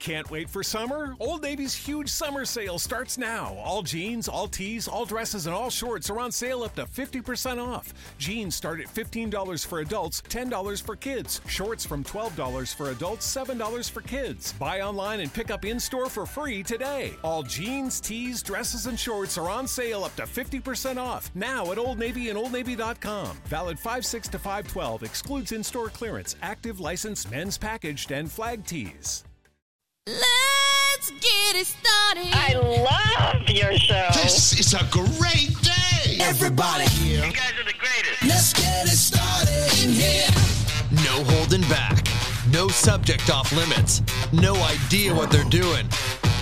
Can't wait for summer? Old Navy's huge summer sale starts now. All jeans, all tees, all dresses, and all shorts are on sale up to 50% off. Jeans start at $15 for adults, $10 for kids. Shorts from $12 for adults, $7 for kids. Buy online and pick up in store for free today. All jeans, tees, dresses, and shorts are on sale up to 50% off now at Old Navy and OldNavy.com. Valid 5 6 to 512 excludes in store clearance, active licensed men's packaged, and flag tees. Let's get it started. I love your show. This is a great day. Everybody here, You guys are the greatest. let's get it started in here. No holding back. No subject off limits. No idea what they're doing.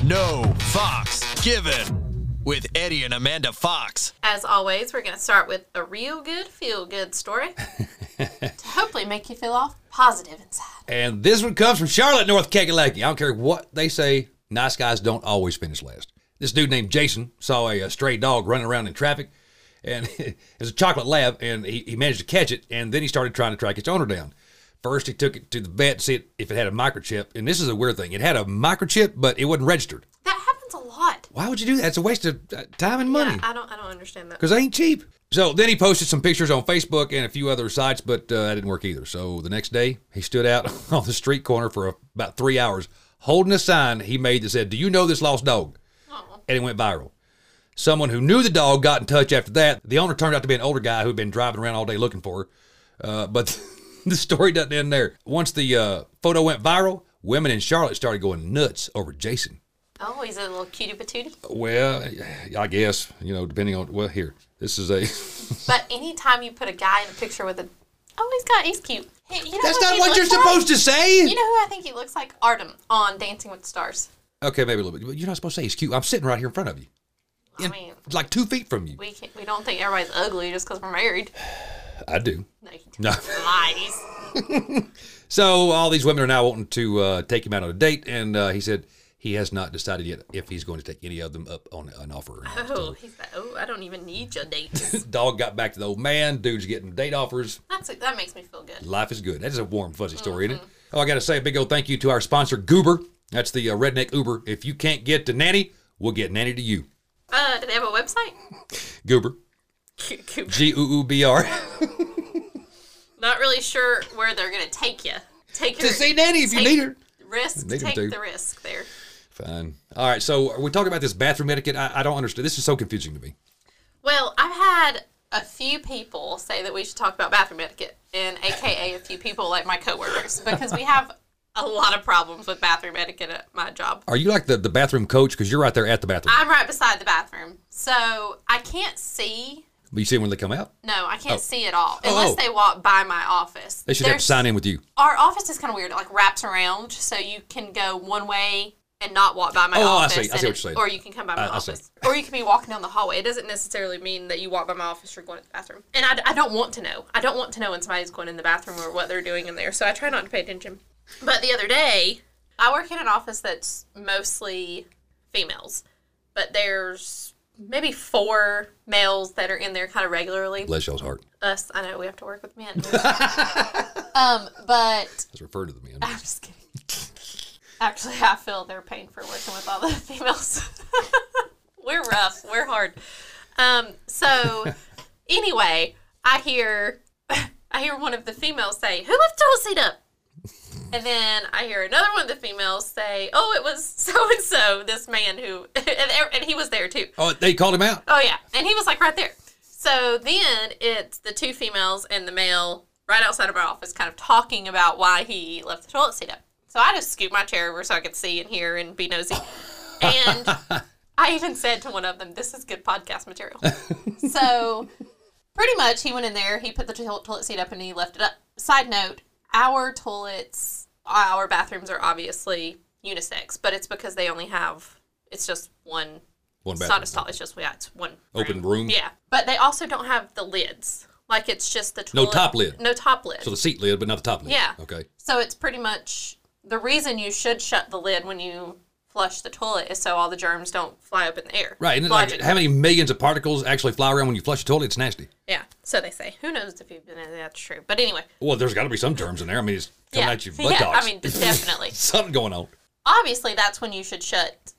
No Fox given. With Eddie and Amanda Fox. As always, we're going to start with a real good, feel good story to hopefully make you feel all positive inside. And this one comes from Charlotte, North Kakalaki. I don't care what they say, nice guys don't always finish last. This dude named Jason saw a, a stray dog running around in traffic, and it was a chocolate lab, and he, he managed to catch it, and then he started trying to track its owner down. First, he took it to the vet to see if it had a microchip, and this is a weird thing. It had a microchip, but it wasn't registered. That happens a lot. Why would you do that? It's a waste of uh, time and money. Yeah, I don't I don't understand that. because they ain't cheap. So then he posted some pictures on Facebook and a few other sites, but uh, that didn't work either. So the next day, he stood out on the street corner for about three hours holding a sign he made that said, Do you know this lost dog? And it went viral. Someone who knew the dog got in touch after that. The owner turned out to be an older guy who'd been driving around all day looking for her. Uh, but the story doesn't end there. Once the uh, photo went viral, women in Charlotte started going nuts over Jason. Oh, he's a little cutie patootie. Well, I guess, you know, depending on, well, here, this is a. But anytime you put a guy in a picture with a, oh, he's got, he's cute. Hey, you know That's not what you're like? supposed to say. You know who I think he looks like? Artem on Dancing with the Stars. Okay, maybe a little bit. But you're not supposed to say he's cute. I'm sitting right here in front of you. I In- mean, like two feet from you. we can, we don't think everybody's ugly just because we're married. I do. No, you No. lies. So all these women are now wanting to uh, take him out on a date, and uh, he said he has not decided yet if he's going to take any of them up on an offer. Or not. Oh, he's like, oh, I don't even need your dates. Dog got back to the old man. Dude's getting date offers. That's that makes me feel good. Life is good. That is a warm, fuzzy story, isn't it? Oh, I got to say a big old thank you to our sponsor, Goober. That's the uh, redneck Uber. If you can't get to Nanny, we'll get Nanny to you. Uh, do they have a website? Goober. G U U B R. Not really sure where they're gonna take you. Take To see Nanny if you need her. Risk. Need Take the risk there. Fine. All right. So are we talking about this bathroom etiquette? I, I don't understand. This is so confusing to me. Well, I've had a few people say that we should talk about bathroom etiquette, and AKA a few people like my coworkers, because we have a lot of problems with bathroom etiquette at my job. Are you like the, the bathroom coach? Because you're right there at the bathroom. I'm right beside the bathroom, so I can't see. But you see when they come out? No, I can't oh. see at all Oh, unless oh. they walk by my office. They should have to sign in with you. Our office is kind of weird. It like wraps around, so you can go one way and not walk by my Oh, I office. see. I see what you're saying. Or you can come by my I- I office, or you can be walking down the hallway. It doesn't necessarily mean that you walk by my office or going to the bathroom. And I, I don't want to know. I don't want to know when somebody's going in the bathroom or what they're doing in there. So I try not to pay attention. But the other day, I work in an office that's mostly females, but there's maybe four males that are in there kind of regularly. Bless y'all's heart. Us, I know we have to work with men. um, but Let's refer to the men. I'm just kidding. Actually, I feel their pain for working with all the females. We're rough. We're hard. Um, so anyway, I hear I hear one of the females say, "Who left the toilet seat up?" And then I hear another one of the females say, "Oh, it was so and so, this man who," and, and he was there too. Oh, they called him out. Oh yeah, and he was like right there. So then it's the two females and the male right outside of our office, kind of talking about why he left the toilet seat up. So I just scooped my chair over so I could see and hear and be nosy. And I even said to one of them, "This is good podcast material." so pretty much, he went in there, he put the toilet toilet seat up, and he left it up. Side note: our toilets, our bathrooms are obviously unisex, but it's because they only have it's just one One it's not a stall. It's just yeah, it's one Open room? Yeah, but they also don't have the lids. Like it's just the No top lid. No top lid. So the seat lid, but not the top lid. Yeah. Okay. So it's pretty much the reason you should shut the lid when you flush the toilet is so all the germs don't fly up in the air. Right. And like, how many millions of particles actually fly around when you flush a toilet? It's nasty. Yeah. So they say. Who knows if you've been in That's true. But anyway. Well, there's got to be some germs in there. I mean, it's coming Yeah. at you butt yeah. dogs. I mean, definitely. something going on. obviously that's when you should shut,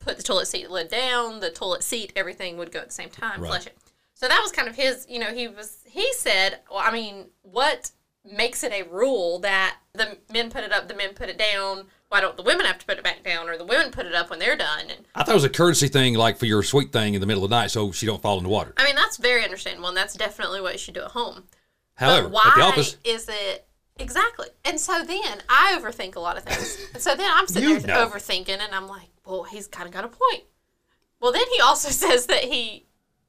put the toilet seat lid down, the toilet seat, everything would go at the same time, Right. flush it. So that was kind of his, you know, he was, he said, well, I mean, what makes it a rule that the men put it up, the men put it down? Why don't the women have to put it back down, or the women put it up when they're done? And I thought it was a courtesy thing, like for your sweet thing in the middle of the night, so she don't fall in the water. I mean, that's very understandable, and that's definitely what you should do at home. However, but why at the office, is it exactly? And so then I overthink a lot of things, and so then I'm sitting there know. overthinking, and I'm like, well, he's kind of got a point. Well, then he also says that he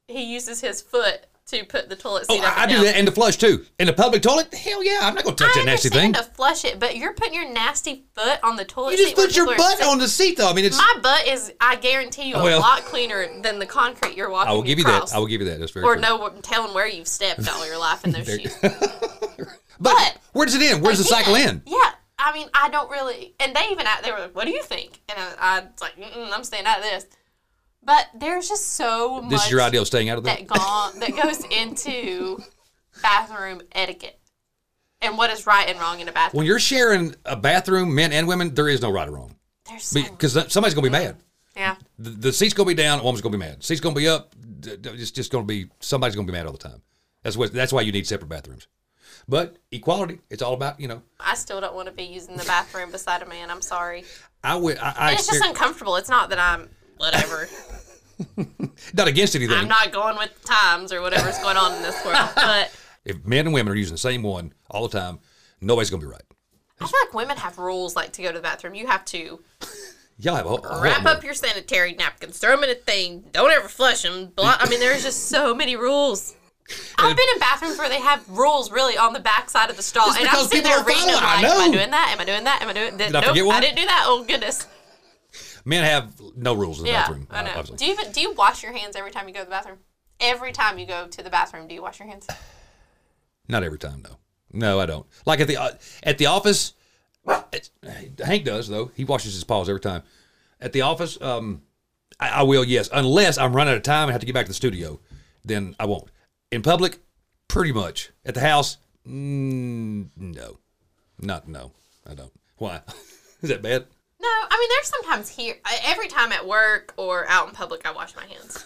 he uses his foot to put the toilet oh, seat up. I, I and do that in the flush too. In the public toilet, hell yeah, I'm not gonna touch I that nasty thing. to flush it, but you're putting your nasty foot on the toilet You just put your butt on the seat, though. I mean, it's. My butt is, I guarantee you, a Well- lot cleaner than the concrete you're walking I will give you across. that. I will give you that. That's very Or true. no telling where you've stepped all your life in those shoes. But, but- where does it end? Where does the cycle end? Yeah, I mean, I don't really. And they even out they were like, "What do you think?" And I, I was like, "I'm staying out of this." But there's just so much This is your idea of staying out of that that. gone that goes into bathroom etiquette and what is right and wrong in a bathroom. When you're sharing a bathroom, men and women, there is no right or wrong There's so, because somebody's gonna be mad. yeah. The, the seat's gonna be down, a woman's gonna be mad. Seat's gonna be up. It's just gonna be somebody's gonna be mad all the time. That's what. That's why you need separate bathrooms. But equality, it's all about you know. I still don't want to be using the bathroom beside a man. I'm sorry. I would. I, I And it's just uncomfortable. It's not that I'm whatever. not against anything. I'm not going with the times or whatever's going on in this world. But if men and women are using the same one all the time, nobody's gonna be right. I feel like women have rules like to go to the bathroom. You have to Y'all have a, a wrap up your sanitary napkins, throw them in a thing, don't ever flush them. Blah. I mean, there's just so many rules. I've been in bathrooms where they have rules really on the back side of the stall, and I'm sitting there reading them I like, "Am I doing that? Am I doing that? Am I doing that? Did I nope, one? I didn't do that. Oh goodness. Men have no rules in the Yeah, bathroom. I know. obviously. Do you even, do you wash your hands every time you go to the bathroom? Every time you go to the bathroom, do you wash your hands? Not every time, though. No, I don't. Like at the uh, at the office, Hank does though. He washes his paws every time. At the office, um, I, I will yes, unless I'm running out of time and have to get back to the studio, then I won't. In public, pretty much. At the house, mm, no, not no, I don't. Why? Is that bad? No, I mean there's sometimes here every time at work or out in public I wash my hands,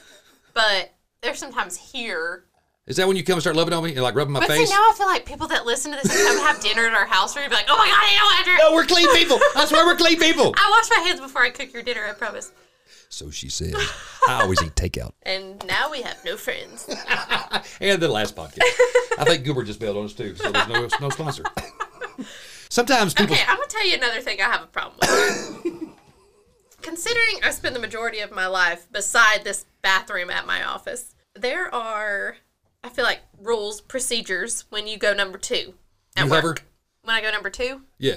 but there's sometimes here. Is that when you come and start loving on me and like rubbing my But face? see now I feel like people that listen to this and come have dinner at our house gonna be like, oh my god, I know after. no, we're clean people. I swear we're clean people. I wash my hands before I cook your dinner. I promise. So she said. I always eat takeout. And now we have no friends. and the last podcast. I think Goober just bailed on us too, so there's no no sponsor. Sometimes people. Okay, I'm gonna tell you another thing I have a problem with. Considering I spend the majority of my life beside this bathroom at my office, there are, I feel like, rules, procedures when you go number two at You work. hover? When I go number two, Yeah.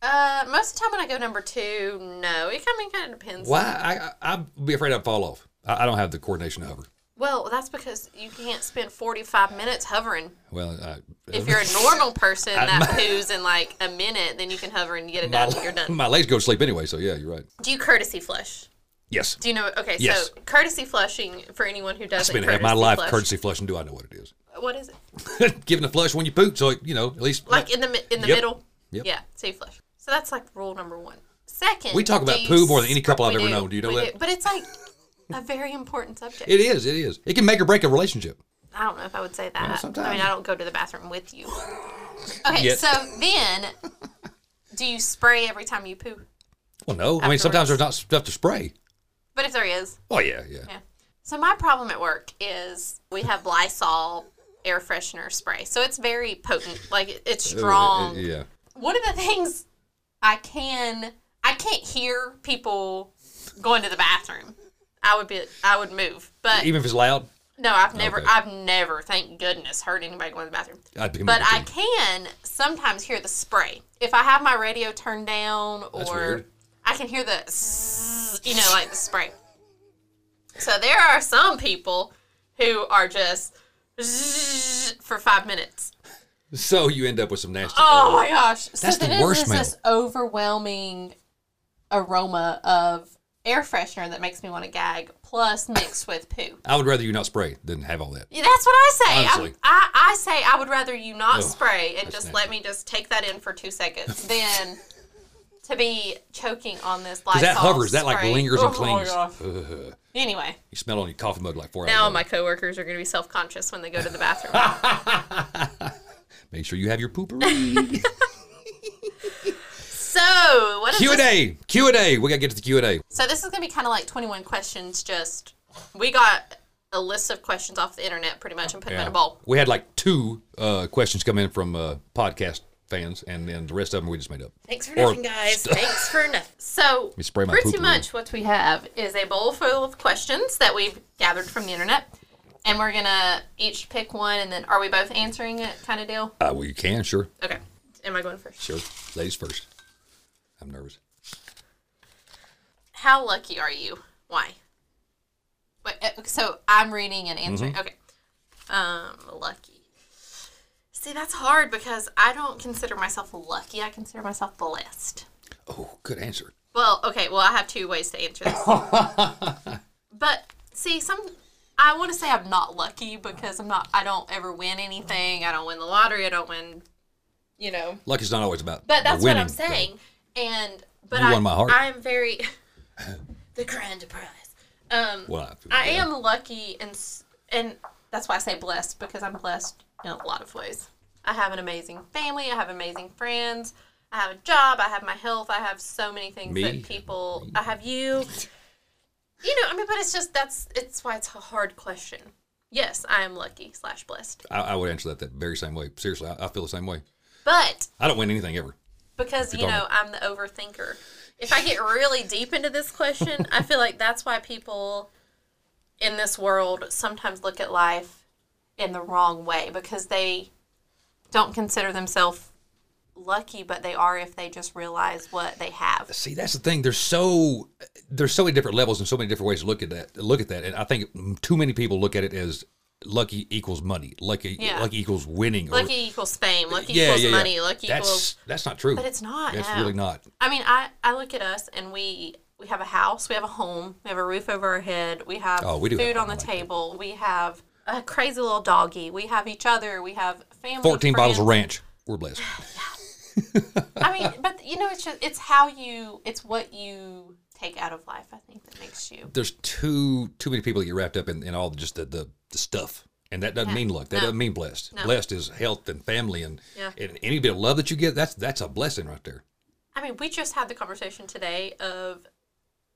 uh, most of the time when I go number two, no, it kind of kind of depends. Why? I, I I'd be afraid I'd fall off. I, I don't have the coordination to hover. Well, that's because you can't spend 45 minutes hovering. Well, I, If you're a normal person that poos in like a minute, then you can hover and get it done. when You're done. my legs go to sleep anyway, so yeah, you're right. Do you courtesy flush? Yes. Do you know? Okay, Yes. so courtesy flushing for anyone who doesn't. spent half my life flush. courtesy flushing. Do I know what it is? What is it? Giving a flush when you poop, so you know at least. Like in the in the Yep. middle. Yep. Yeah, so you flush. So that's like rule number one. Second, We talk about poo more than any couple I've ever known. Do you know that? But it's like a very important subject. it is. It is. It can make or break a relationship. I don't know if I would say that. I sometimes. mean, I don't go to the bathroom with you. Okay, Yet. so then, do you spray every time you poo? Well, no. I mean, sometimes there's not stuff to spray. But if there is, Oh yeah, yeah. Yeah. So my problem at work is we have Lysol air freshener spray. So it's very potent. Like it- it's strong. Uh, yeah. One of the things I can I can't hear people going to the bathroom. I would be I would move. But Even if it's loud, no, I've never Okay. I've never, thank goodness, heard anybody going to the bathroom. I'd be. But I can sometimes hear the spray. If I have my radio turned down or That's weird. I can hear the zzz, you know, like the spray. So there are some people who are just zzz for five minutes. So you end up with some nasty. Oh my gosh. That's so the then worst there's this overwhelming aroma of air freshener that makes me want to gag, plus mixed with poo. I would rather you not spray than have all that. Yeah, That's what I say. Honestly. I, I, I say I would rather you not Ugh, spray and just nasty. let me just take that in for two seconds than to be choking on this Because Lysol that hovers, that like lingers Oh and clings. gosh. Ugh. Anyway, you smell it on your coffee mug like four now hours. Now my later. coworkers are going to be self conscious when they go to the bathroom. Make sure you have your poopery. so what is Q and this? A, Q and A. We gotta get to the Q and A. So this is going to be kind of like 21 questions. Just we got a list of questions off the internet, pretty much, and put them in a bowl. We had like two uh, questions come in from uh, podcast fans, and then the rest of them we just made up. Thanks for Or- nothing, guys. Thanks for nothing. So, me spray my pretty pooper much what we have is a bowl full of questions that we've gathered from the internet, and we're gonna each pick one, and then are we both answering it, kind of deal? Uh, well, you can, sure, Okay. Am I going first? sure. Ladies first. I'm nervous. How lucky are you? Why? Wait, uh, so I'm reading and answering. Mm-hmm. Okay. Um, lucky. See, that's hard because I don't consider myself lucky. I consider myself blessed. Oh, good answer. Well, okay. Well, I have two ways to answer this. but see, some I want to say I'm not lucky because I'm not. I don't ever win anything. I don't win the lottery. I don't win. You know. Lucky's not always about. But that's what I'm saying. And but You I, won my heart. I'm very the grand prize. Um. Well, I, I am lucky and and that's why I say blessed because I'm blessed in a lot of ways. I have an amazing family. I have amazing friends. I have a job. I have my health. I have so many things Me? that people. I have you. You know, I mean, but it's just that's it's why it's a hard question. Yes, I am lucky slash blessed, I, I would answer that that very same way. Seriously, I, I feel the same way. but I don't win anything ever. Because you know I'm the overthinker. If I get really deep into this question, I feel like that's why people in this world sometimes look at life in the wrong way because they don't consider themselves lucky, but they are if they just realize what they have. See, that's the thing. There's so there's so many different levels and so many different ways to look at that. Look at that, and I think too many people look at it as lucky equals money, lucky Yeah. lucky equals winning. or- Lucky equals fame. Uh, lucky yeah, equals yeah, money. Lucky that's, equals. That's not true. But it's not. That's no. really not. I mean, I, I look at us and we we have a house, we have a home, we have a roof over our head, we have Oh, we food on the like that. table, we have a crazy little doggy, we have each other, we have family. Fourteen bottles of ranch. We're blessed. I mean, but you know, it's just it's how you, it's what you take out of life. I think that makes you. There's too too many people that get wrapped up in, in all just the, the, the stuff. And that doesn't Yeah. mean luck. That No. doesn't mean blessed. No. Blessed is health and family and, Yeah. and any bit of love that you get, that's that's a blessing right there. I mean, we just had the conversation today of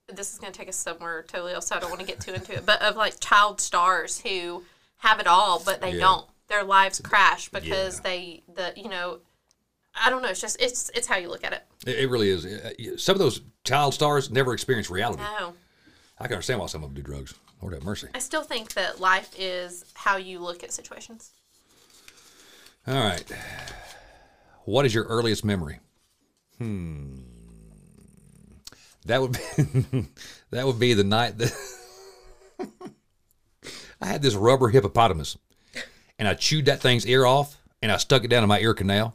this is going to take us somewhere totally else, so I don't want to get too into it, but of like child stars who have it all, but they Yeah. don't. Their lives crash because they, the you know, I don't know. It's just it's it's how you look at it. It, it really is. Uh, Some of those child stars never experience reality. No, I can understand why some of them do drugs. Lord have mercy. I still think that life is how you look at situations. All right. What is your earliest memory? Hmm. That would be that would be the night that I had this rubber hippopotamus, and I chewed that thing's ear off, and I stuck it down in my ear canal.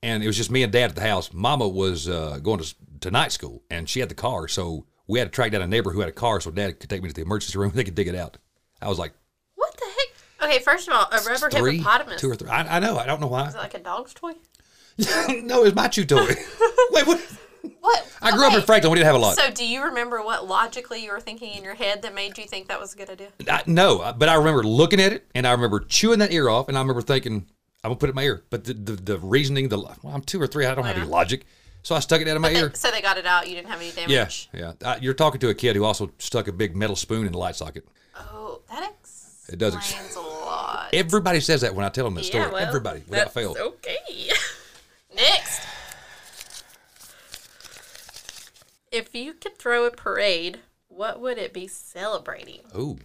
And it was just me and Dad at the house. Mama was uh, going to to night school, and she had the car, so we had to track down a neighbor who had a car, so Dad could take me to the emergency room. They could dig it out. I was like What the heck? Okay, first of all, a rubber three, hippopotamus. two or three. I, I know. I don't know why. Is it like a dog's toy? no, it was my chew toy. Wait, what? What? I grew up in Franklin. We didn't have a lot. So, do you remember what logically you were thinking in your head that made you think that was a good idea? I, no, uh, but I remember looking at it, and I remember chewing that ear off, and I remember thinking, "I'm gonna put it in my ear." But the the, the reasoning, the well, I'm two or three. I don't have any logic, so I stuck it out of my They- ear. so they got it out. You didn't have any Yeah, damage. yeah. I, you're talking to a kid who also stuck a big metal spoon in the light socket. Oh, that explains It does ex- a lot. Everybody says that when I tell them that story. Well, Everybody, without fail. Okay. Next. If you could throw a parade, what would it be celebrating? Ooh,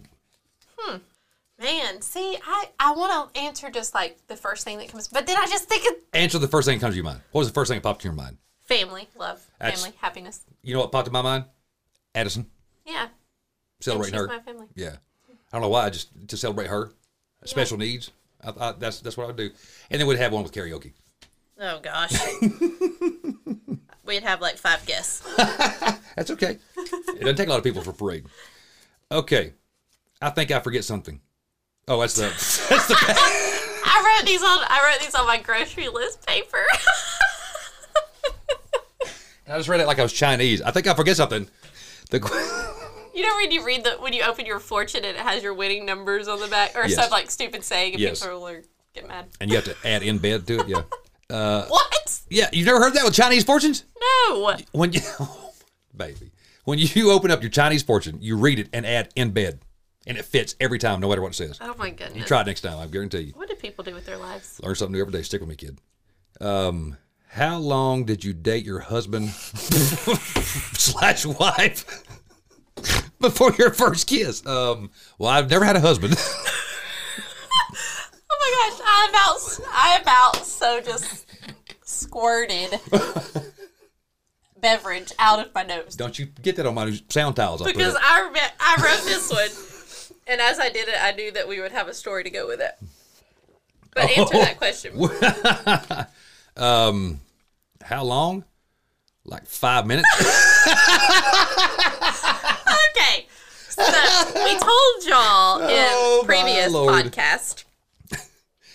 Hmm. Man, see, I, I want to answer just like the first thing that comes, but then I just think of answer the first thing that comes to your mind. What was the first thing that popped to your mind? Family, love, That's- family, happiness. You know what popped to my mind? Addison Yeah. celebrating she's her. my family. Yeah, I don't know why. Just to celebrate her, special needs. I, I, that's that's what I would do. And then we'd have one with karaoke. Oh gosh. We'd have like five guests. That's okay. it doesn't take a lot of people for parade. Okay, I think I forget something. Oh, that's the that's the I wrote these on I wrote these on my grocery list paper. I just read it like I was Chinese. I think I forget something. The You know when you read the when you open your fortune and it has your winning numbers on the back or Yes. some like stupid saying and Yes. people are get mad. and you have to add in bed to it. Yeah, Uh, What? yeah. you've never heard that with Chinese fortunes? No. When you, baby, when you open up your Chinese fortune, you read it and add in bed, and it fits every time, no matter what it says. Oh my goodness. You try it next time. I guarantee you. What do people do with their lives? Learn something new every day. Stick with me, kid. Um, how long did you date your husband slash wife before your first kiss? Um, well, I've never had a husband. Oh my gosh, I about I about so just squirted beverage out of my nose. Don't you get that on my sound tiles? Because. I remember, I wrote this one, and as I did it, I knew that we would have a story to go with it. But answer that question. How long? Like five minutes. Okay, so we told y'all in Oh, previous podcast.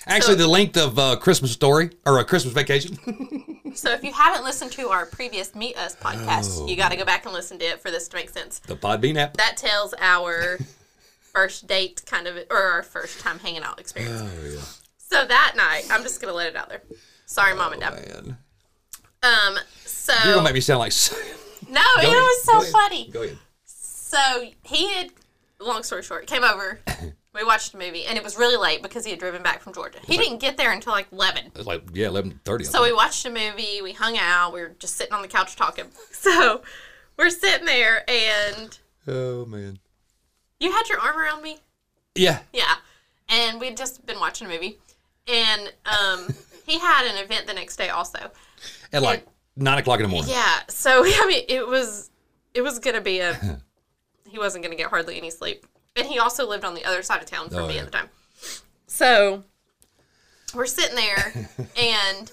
Actually, the length of uh, Christmas story or a Christmas vacation. So if you haven't listened to our previous Meet Us podcast, Oh. you got to go back and listen to it for this to make sense. the Podbean app. That tells our first date kind of, or our first time hanging out experience. Oh, So that night, I'm just gonna let it out there. Sorry, mom and dad. Man. Um, so You're gonna make me sound like. no, it ahead. was Go so ahead. funny. Go ahead. So he had, long story short, came over. We watched a movie, and it was really late because he had driven back from Georgia. He didn't get there until like eleven. It's like yeah, eleven thirty. So we watched a movie. We hung out. We were just sitting on the couch talking. So we're sitting there, and oh man. you had your arm around me. Yeah. Yeah. And we'd just been watching a movie. And um, he had an event the next day also. At like nine o'clock in the morning. Yeah. So I mean it was it was gonna be a he wasn't gonna get hardly any sleep. And he also lived on the other side of town from Oh, me yeah. at the time. So we're sitting there and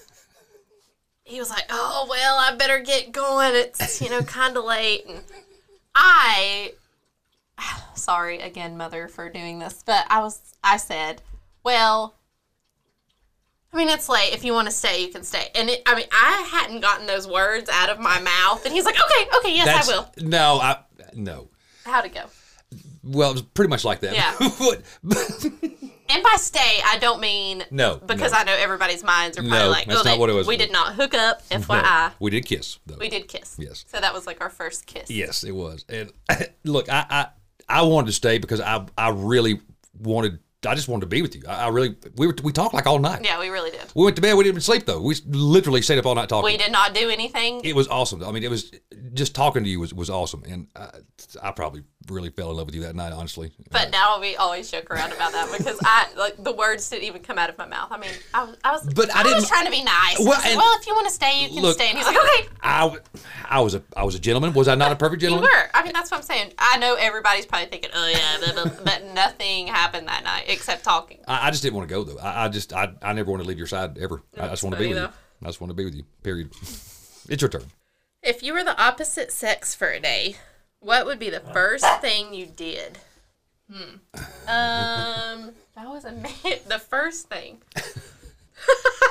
he was like, Oh well, I better get going. It's, you know, kinda late and I sorry again, mother, for doing this, but I was I said, Well, I mean, it's late. If you want to stay, you can stay. And it, I mean, I hadn't gotten those words out of my mouth, and he's like, "Okay, okay, yes, That's, I will." No, I no. How'd it go? Well, it was pretty much like that. Yeah. And by stay, I don't mean No, because no. I know everybody's minds are probably No, like, that's "Oh, not they- what it was. We did not hook up." no, FYI, we did kiss though. we did kiss. Yes. So that was like our first kiss. Yes, it was. And look, I, I I wanted to stay because I I really wanted. I just wanted to be with you. I, I really we were we talked like all night. Yeah, we really did. We went to bed. We didn't even sleep though. We literally stayed up all night talking. We did not do anything. It was awesome. I mean, it was just talking to you was, was awesome, and I, I probably really fell in love with you that night. Honestly, But now we always joke around about that because I like the words didn't even come out of my mouth. I mean, I was, I was, But I was didn't- trying to be nice. Well, Well, well, if you want to stay, you can Look, stay. And he's like, okay. I, I was a I was a gentleman. Was I not a perfect You gentleman? were. I mean, that's what I'm saying. I know everybody's probably thinking, oh yeah, blah, blah, but nothing happened that night except talking. I, I just didn't want to go though. I, I just I, I never want to leave your side ever. I just want to be funny, with you. I just want to be with you. Period. It's your turn. If you were the opposite sex for a day, what would be the first thing you did? Hmm. Um, I was a man, the first thing. I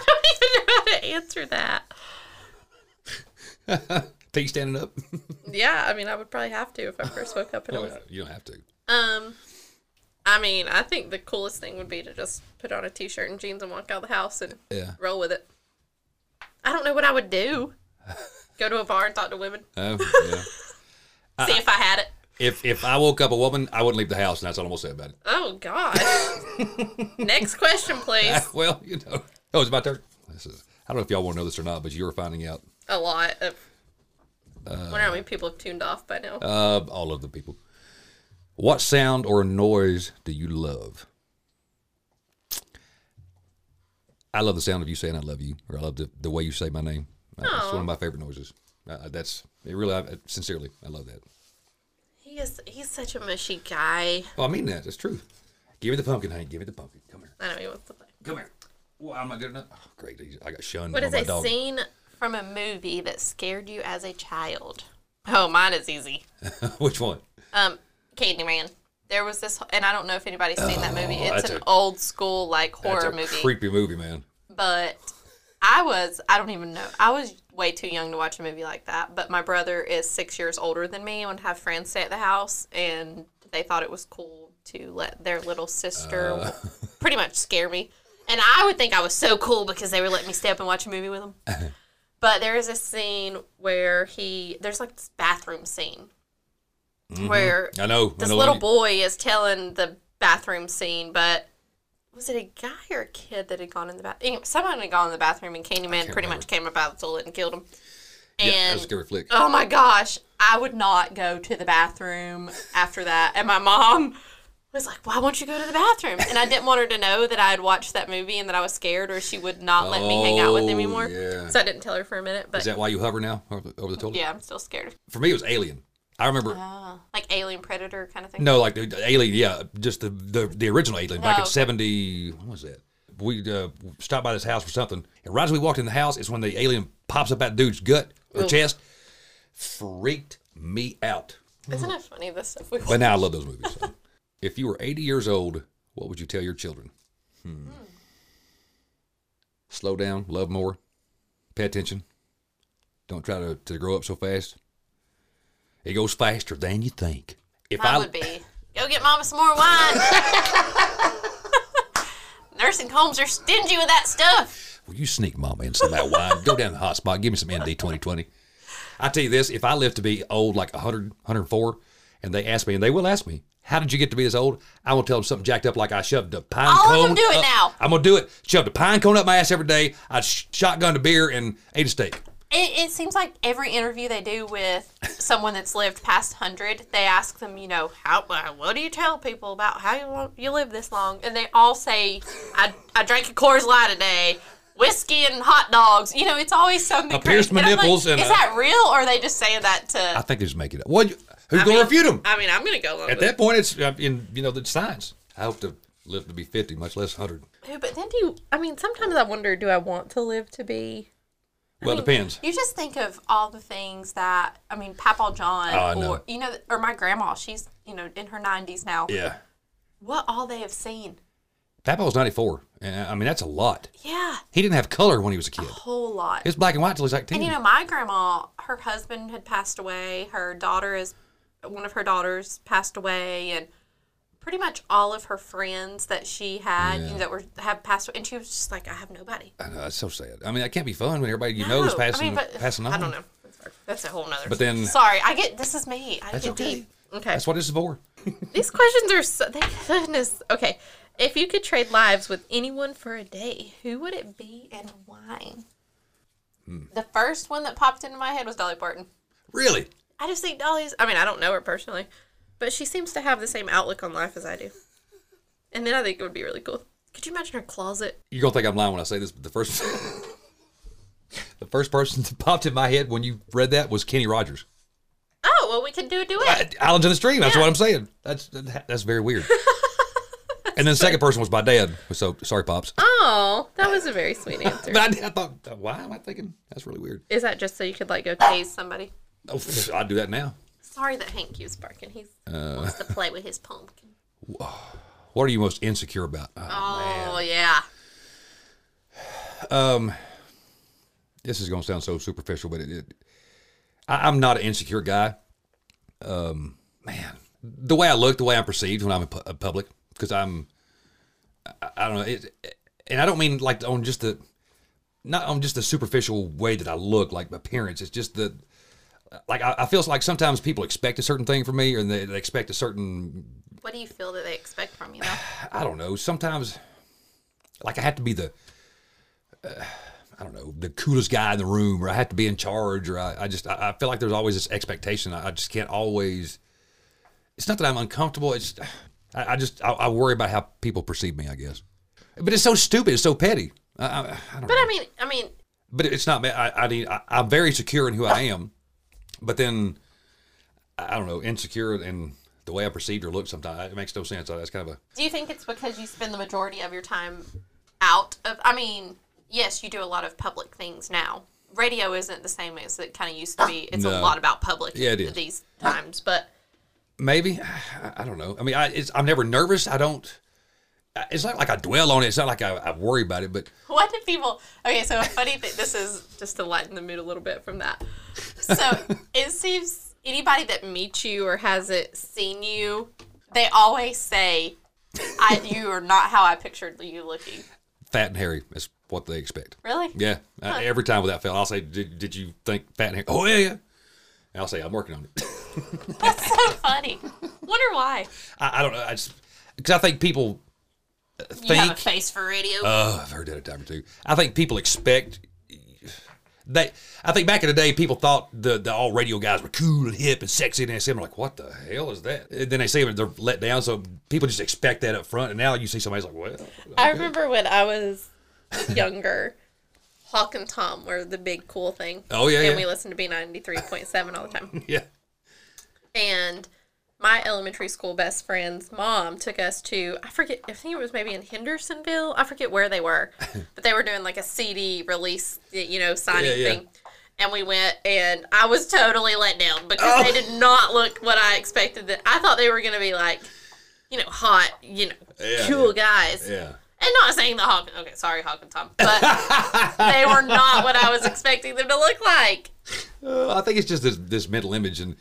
don't even know how to answer that. Feet standing up. Yeah, I mean, I would probably have to if I first woke up and I was. you don't have to. Um, I mean, I think the coolest thing would be to just put on a t-shirt and jeans and walk out of the house and Yeah. roll with it. I don't know what I would do. Go to a bar and talk to women, Oh, yeah. See if I had it. If if I woke up a woman, I wouldn't leave the house, and that's all I'm gonna say about it. Oh God. Next question, please. well, you know. Oh, it's my turn. This is. I don't know if y'all want to know this or not, but you were finding out. A lot of. I wonder how many people have tuned off by now. Uh, all of the people. What sound or noise do you love? I love the sound of you saying "I love you," or I love the, the way you say my name. Uh, It's one of my favorite noises. Uh, that's it. Really, I, sincerely, I love that. he is. He's such a mushy guy. Well, I mean that. That's true. Give me the pumpkin, honey. Give me the pumpkin. Come here. I know he wants to play. Come here. Well, I'm not good enough. Oh, great. I got shunned. What is a dog. scene from a movie that scared you as a child? Oh, mine is easy. Which one? Um, Candyman. There was this, and I don't know if anybody's seen that movie. It's Oh, an a- old school like horror a movie, creepy movie, man. but I was, I don't even know. I was way too young to watch a movie like that. But my brother is six years older than me and would have friends stay at the house. And they thought it was cool to let their little sister Uh. pretty much scare me. And I would think I was so cool because they were letting me stay up and watch a movie with them. but there is a scene where he, there's like this bathroom scene where I know. I this know little boy is telling the bathroom scene, but was it a guy or a kid that had gone in the bathroom? Anyway, someone had gone in the bathroom, and Candyman pretty much came up out of the toilet and killed him. And yeah, that was a scary flick. oh my gosh, I would not go to the bathroom after that. And my mom was like, "Why won't you go to the bathroom?" And I didn't want her to know that I had watched that movie and that I was scared, or she would not let me hang out with him Oh, anymore. yeah. So I didn't tell her for a minute. But Is that why you hover now over the, over the toilet? yeah, I'm still scared. For me, it was Alien. I remember. Oh, like Alien Predator kind of thing. No, like the, the Alien, yeah, just the the, the original Alien back Oh, in okay. seventy. What was that? We uh, stopped by this house for something, and right as we walked in the house, is when the alien pops up that dude's gut or Oof. chest. Freaked me out. Isn't it funny this stuff we But now I love those movies. so. if you were eighty years old, what would you tell your children? Hmm. Slow down, love more, pay attention. Don't try to, to grow up so fast. It goes faster than you think. If Mine I would be go get mama some more wine. Nursing homes are stingy with that stuff. Will you sneak mama in some of that wine? Go down to the hot spot. Give me some MD 2020. I tell you this, if I live to be old, like 100, 104, and they ask me, and they will ask me, how did you get to be this old? I will tell them something jacked up like I shoved a pine All of cone. them do it up- now. I'm going to do it. Shoved a pine cone up my ass every day. I sh- shotgunned a beer and ate a steak. It, it seems like every interview they do with someone that's lived past 100, they ask them, you know, how uh, what do you tell people about how you you live this long? And they all say, I, I drank a Coors Light a day, whiskey and hot dogs. You know, it's always something I pierced my And I'm like, nipples and, Is uh, that real or are they just saying that to. I think they just make it up. What? Who's I going to mean- refute them? I mean, I'm going to go along At with that point, it's uh, in you know the science. I hope to live to be 50, much less 100. it. But then do you, I mean, sometimes I wonder, do I want to live to be Well, it depends. You just think of all the things that I mean, Papa John, Oh, or know. you know, or my grandma. She's you know in her nineties now. Yeah. What all they have seen? Papa was 94. And, uh, I mean, that's a lot. Yeah, He didn't have color when he was a kid. a whole lot. It's black and white till he's like 10. and you know, my grandma, her husband had passed away. Her daughter is one of her daughters passed away, and pretty much all of her friends that she had you know, that were have passed away. And she was just like, I have nobody. I know, that's so sad. I mean, that can't be fun when everybody you know is passing, I mean, but passing on. I don't know. That's a whole nother. But then- sorry, I get this is me. I That's get okay. deep. Okay. That's what this is for. These questions are so thank goodness. Okay. If you could trade lives with anyone for a day, who would it be and why? Hmm. The first one that popped into my head was Dolly Parton. Really? I just think Dolly's I mean, I don't know her personally, but she seems to have the same outlook on life as I do. And then I think it would be really cool. Could you imagine her closet? You're going to think I'm lying when I say this, but the first the first person that popped in my head when you read that was Kenny Rogers. Oh, well we can do a duet. Islands in the Stream. That's Yeah. what I'm saying. That's that's very weird. and then the second person was my dad. So sorry, pops. Oh, that was a very sweet answer. But I, I thought, why am I thinking that's really weird? Is that just so you could like go tase somebody? Oh, I'd do that now. Sorry that Hank keeps barking. He Uh. wants to play with his pumpkin. What are you most insecure about? Oh, Oh yeah. Um, this is going to sound so superficial, but it, it I, I'm not an insecure guy. Um, man, the way I look, the way I'm perceived when I'm in pu- uh, public, because I'm, I, I don't know, it, and I don't mean like on just the, not on just the superficial way that I look, like appearance. It's just the, like I, I feel like sometimes people expect a certain thing from me, or they, they expect a certain What do you feel that they expect from you though? I don't know. Sometimes, like I have to be the, uh, I don't know, the coolest guy in the room, or I have to be in charge, or I, I just, I, I feel like there's always this expectation. I, I just can't always. It's not that I'm uncomfortable. It's, I, I just, I, worry about how people perceive me. I guess, but it's so stupid. It's so petty. I, I, I don't But know. I mean, I mean, but it's not. I, I mean, I, I'm very secure in who I am, but then, I don't know, insecure and the way I perceived or look. Sometimes it makes no sense. That's kind of a. do you think it's because you spend the majority of your time out of? I mean, yes, you do a lot of public things now. Radio isn't the same as it kind of used to be. It's a lot about public Yeah, it is. these times. But Maybe I, I don't know. I mean, I, it's, I'm never nervous. I don't. It's not like I dwell on it. It's not like I, I worry about it. But What do people? Okay, so a funny thing. This is just to lighten the mood a little bit from that. So it seems anybody that meets you or hasn't seen you, they always say, "I you are not how I pictured you looking." fat and hairy is what they expect. Really? Yeah. Uh, every time without fail, I'll say, "Did, did you think fat and hairy?" Oh yeah, yeah. And I'll say, "I'm working on it." That's so funny. Wonder why. I, I don't know. I just because I think people uh, You have a face for radio. Oh, I've heard that a time or two. I think people expect. They, I think back in the day, people thought the, the all radio guys were cool and hip and sexy, and they see them like, "What the hell is that?" And then they see them and they're let down, so people just expect that up front. And now you see somebody's like, "Well, I remember when I was younger, Hawk and Tom were the big cool thing. Oh, yeah, and yeah. we listened to B ninety three point seven all the time. yeah, and my elementary school best friend's mom took us to I forget I think it was maybe in Hendersonville. I forget where they were but they were doing like a CD release you know signing Yeah, yeah. thing. And we went and I was totally let down because they did not look what I expected that I thought they were gonna be like you know hot you know Yeah, cool guys. Yeah." and not saying the Hawk okay sorry Hawk and Tom but they were not what I was expecting them to look like. Uh, I think it's just this, this mental image, and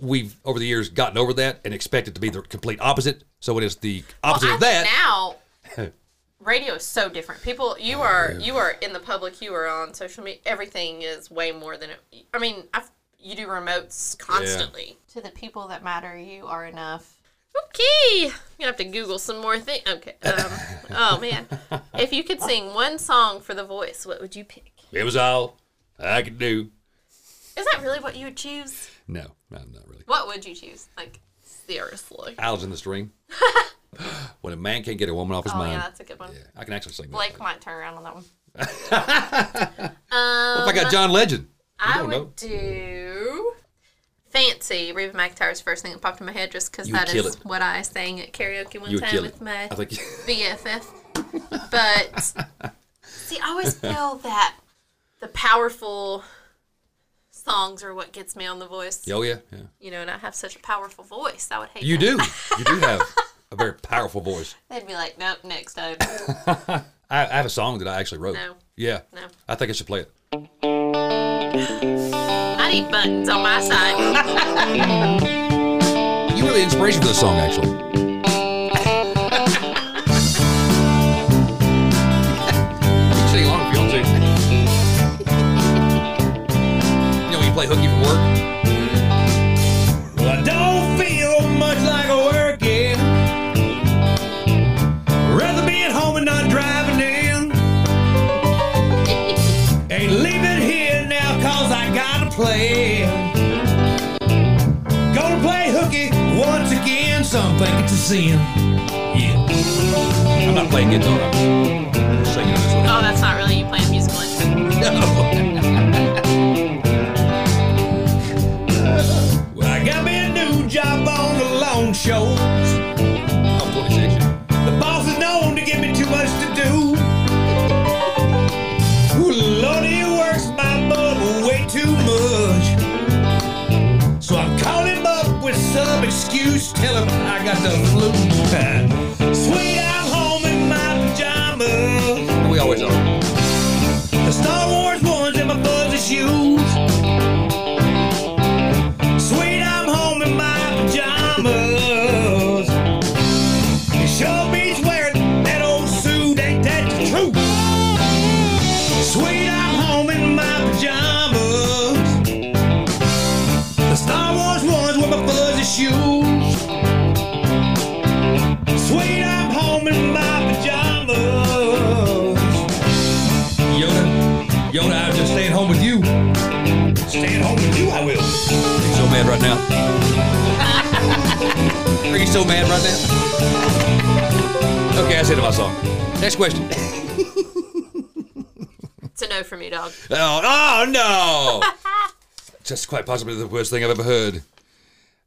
we've over the years gotten over that and expect it to be the complete opposite. So it is the opposite Well, of that. think now radio is so different. People, you are you are in the public. You are on social media. Everything is way more than it. I mean, I've, you do remotes constantly. To the people that matter, you are enough. Okay, you have to Google some more things. Okay. Um, oh man, if you could sing one song for The Voice, what would you pick? It was all I could do. Is that really what you would choose? No, no, not really. What would you choose? Like seriously? Owls in the string. when a man can't get a woman off his Oh mind. yeah, that's a good one. Yeah, I can actually sing that. Blake might turn around on that one. What if I got um, John Legend? You I would know. do Fancy, Reba McEntire's first thing that popped in my head just because that is it. what I sang at karaoke one time with it. my I think. BFF. But see, I always feel that the powerful songs are what gets me on the voice. oh yeah, yeah. You know, and I have such a powerful voice. I would hate You that. do. You do have a very powerful voice. They'd be like, nope, next time. I, I have a song that I actually wrote. No. Yeah. No. I think I should play it. I need buttons on my side. You were the inspiration for the song, actually. Plan. Gonna play hooky once again. Some think it's a sin. Yeah. I'm not playing guitar. The flu. Sweet, I'm home in my pajamas. We always are. The Star Wars ones and my fuzzy shoes. Sweet, I'm home in my pajamas. It sure beats wearing that old suit, ain't that the truth? Sweet, I'm home in my pajamas. The Star Wars ones with my fuzzy shoes. Now? Are you so mad right now? Okay, that's the end of my song. Next question. It's a no for me, dog. Oh, oh no! Just quite possibly the worst thing I've ever heard.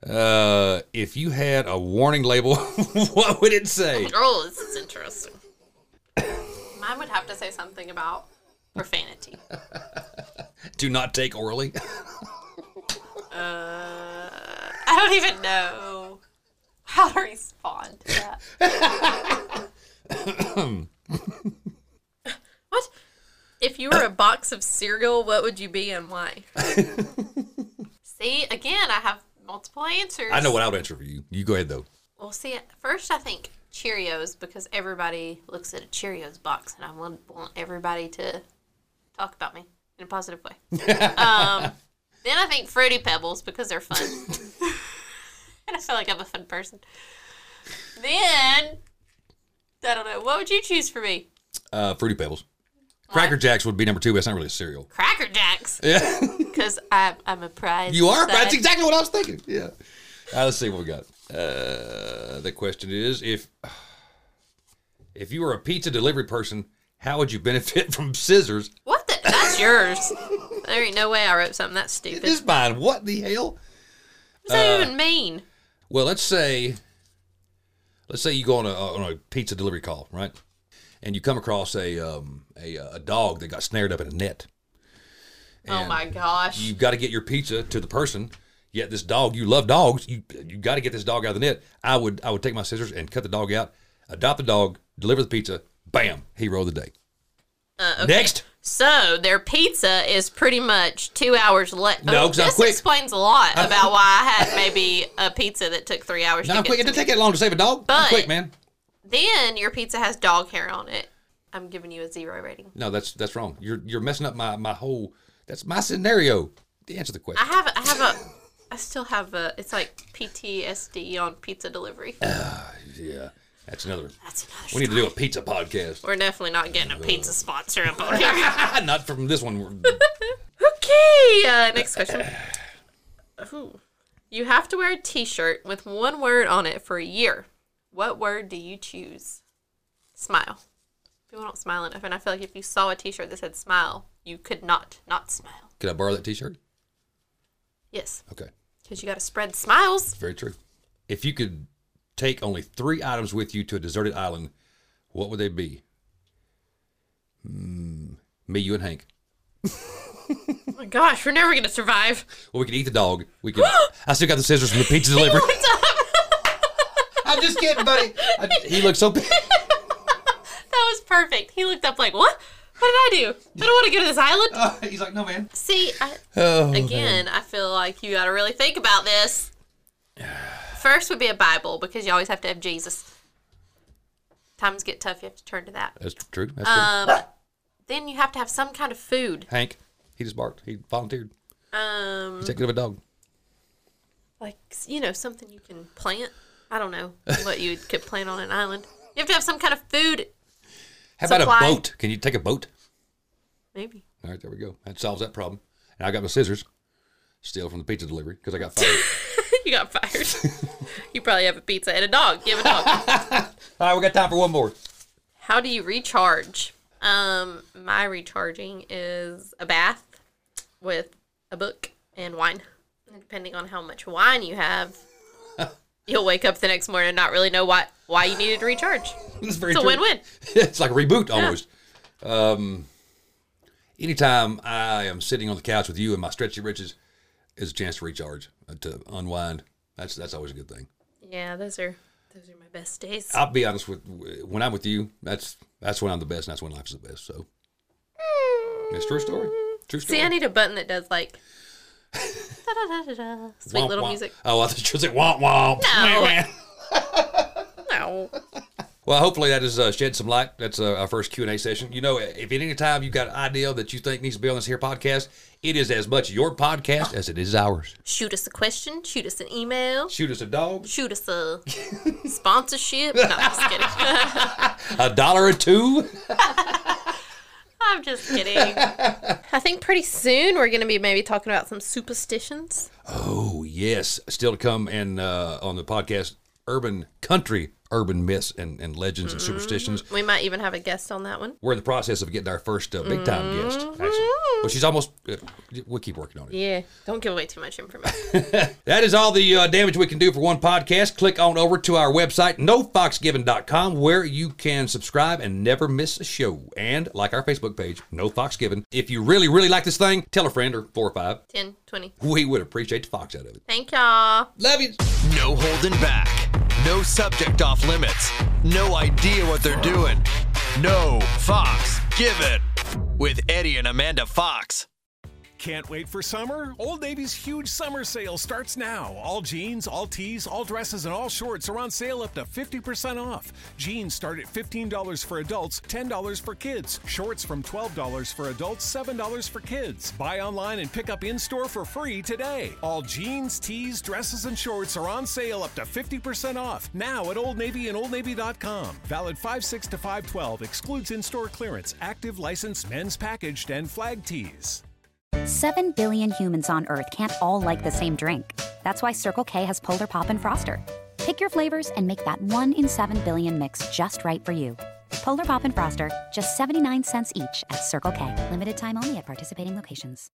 Uh, if you had a warning label, what would it say? Oh, this is interesting. Mine would have to say something about profanity. Do not take orally. I don't even know how to respond to that. What? If you were a box of cereal, what would you be and why? see, again, I have multiple answers. I know what I would answer for you. You go ahead though. Well, see, at first I think Cheerios because everybody looks at a Cheerios box, and I want, want everybody to talk about me in a positive way. um, then I think Fruity Pebbles because they're fun, and I feel like I'm a fun person. Then I don't know. What would you choose for me? Uh, Fruity Pebbles. Cracker Jacks would be number two. But it's not really a cereal. Cracker Jacks Yeah, because I'm I'm a prize. you are. That's exactly what I was thinking. Yeah. Right, let's see what we got. Uh, the question is if if you were a pizza delivery person, how would you benefit from scissors? What the? That's yours. there ain't no way I wrote something that stupid. This mine. What the hell? What does that uh, even mean? Well, let's say, let's say you go on a on a pizza delivery call, right? And you come across a um, a a dog that got snared up in a net. Oh my gosh. You've got to get your pizza to the person. Yet this dog, you love dogs. You you got to get this dog out of the net. I would I would take my scissors and cut the dog out, adopt the dog, deliver the pizza. Bam, hero of the day. Uh, okay. Next, So their pizza is pretty much two hours late. No, I'm this explains a lot about why I had maybe a pizza that took three hours. now to I'm quick. It didn't take that long to save a dog. I'm But- quick, man. Then your pizza has dog hair on it. I'm giving you a zero rating. No, that's that's wrong. You're you're messing up my my whole. That's my scenario. To Answer the question. I have I have a I still have a it's like PTSD on pizza delivery. yeah, that's another. That's another. We need to do a pizza podcast. We're definitely not getting a pizza sponsor up on here. Not from this one. Okay, uh, next question. Ooh. You have to wear a T-shirt with one word on it for a year. What word do you choose? Smile. People don't smile enough, and I feel like if you saw a T-shirt that said "smile," you could not not smile. Could I borrow that T-shirt? Yes, Okay, because you got to spread smiles. very true. If you could take only three items with you to a deserted island, what would they be? Hmm, me, you, and Hank. Oh my gosh, we're never gonna survive. Well, we could eat the dog. We could. I still got the scissors from the pizza delivery. I'm just kidding, buddy. I, he looks so. That was perfect. He looked up like, "What? What did I do? I don't want to go to this island." he's like, no, man. See, I, Oh, again, I feel like you got to really think about this. First would be a Bible because you always have to have Jesus. Times get tough, you have to turn to that. that's true. That's true. Um, then you have to have some kind of food. Hank, he just barked. He volunteered. Um, He's taking care of a dog. like you know, something you can plant. I don't know what you could plant on an island. You have to have some kind of food, How about a boat? Can you take a boat? maybe. All right, there we go. That solves that problem. And I got my scissors, still from the pizza delivery, because I got fired. you got fired. you probably have a pizza and a dog. You have a dog. All right, we got time for one more. How do you recharge? Um, my recharging is a bath with a book and wine. And depending on how much wine you have, you'll wake up the next morning and not really know why why you needed to recharge. It's very a win-win. it's like a reboot almost. Um, anytime I am sitting on the couch with you and my stretchy riches is a chance to recharge, uh, to unwind. That's that's always a good thing. Yeah, those are those are my best days. I'll be honest with when I'm with you, that's that's when I'm the best, and that's when life is the best. So it's true story. True story. See, I need a button that does like sweet Womp little womp. music. Oh, I thought you were womp womp. No. No. Well, hopefully that has uh, shed some light. That's uh, our first Q and A session. You know, if at any time you've got an idea that you think needs to be on this here podcast, it is as much your podcast as it is ours. Shoot us a question. Shoot us an email. Shoot us a dog, Shoot us a sponsorship. No, just kidding. a dollar or two. I'm just kidding. I think pretty soon we're going to be maybe talking about some superstitions. Oh yes, still to come and uh, on the podcast, urban country, urban myths and, and legends and superstitions. We might even have a guest on that one. We're in the process of getting our first uh, big time guest. Actually, well, she's almost. Uh, we'll keep working on it. Yeah, don't give away too much information. That is all the uh, damage we can do for one podcast. Click on over to our website, nofoxgiven.com, where you can subscribe and never miss a show. And like our Facebook page, No Fox Given. If you really, really like this thing, tell a friend or four or five. 10, 20. We would appreciate the fox out of it. Thank y'all. Love you. No holding back. No subject off limits. No idea what they're doing. No Fox given. With Eddie and Amanda Fox. Can't wait for summer? Old Navy's huge summer sale starts now. All jeans, all tees, all dresses, and all shorts are on sale up to 50% off. Jeans start at $15 for adults, $10 for kids. Shorts from $12 for adults, $7 for kids. Buy online and pick up in store for free today. All jeans, tees, dresses, and shorts are on sale up to 50% off now at Old Navy and OldNavy.com. Valid 5 6 to 512 excludes in store clearance, active licensed men's packaged, and flag tees. 7 billion humans on Earth can't all like the same drink. That's why Circle K has Polar Pop and Froster. Pick your flavors and make that 1 in 7 billion mix just right for you. Polar Pop and Froster, just 79 cents each at Circle K. Limited time only at participating locations.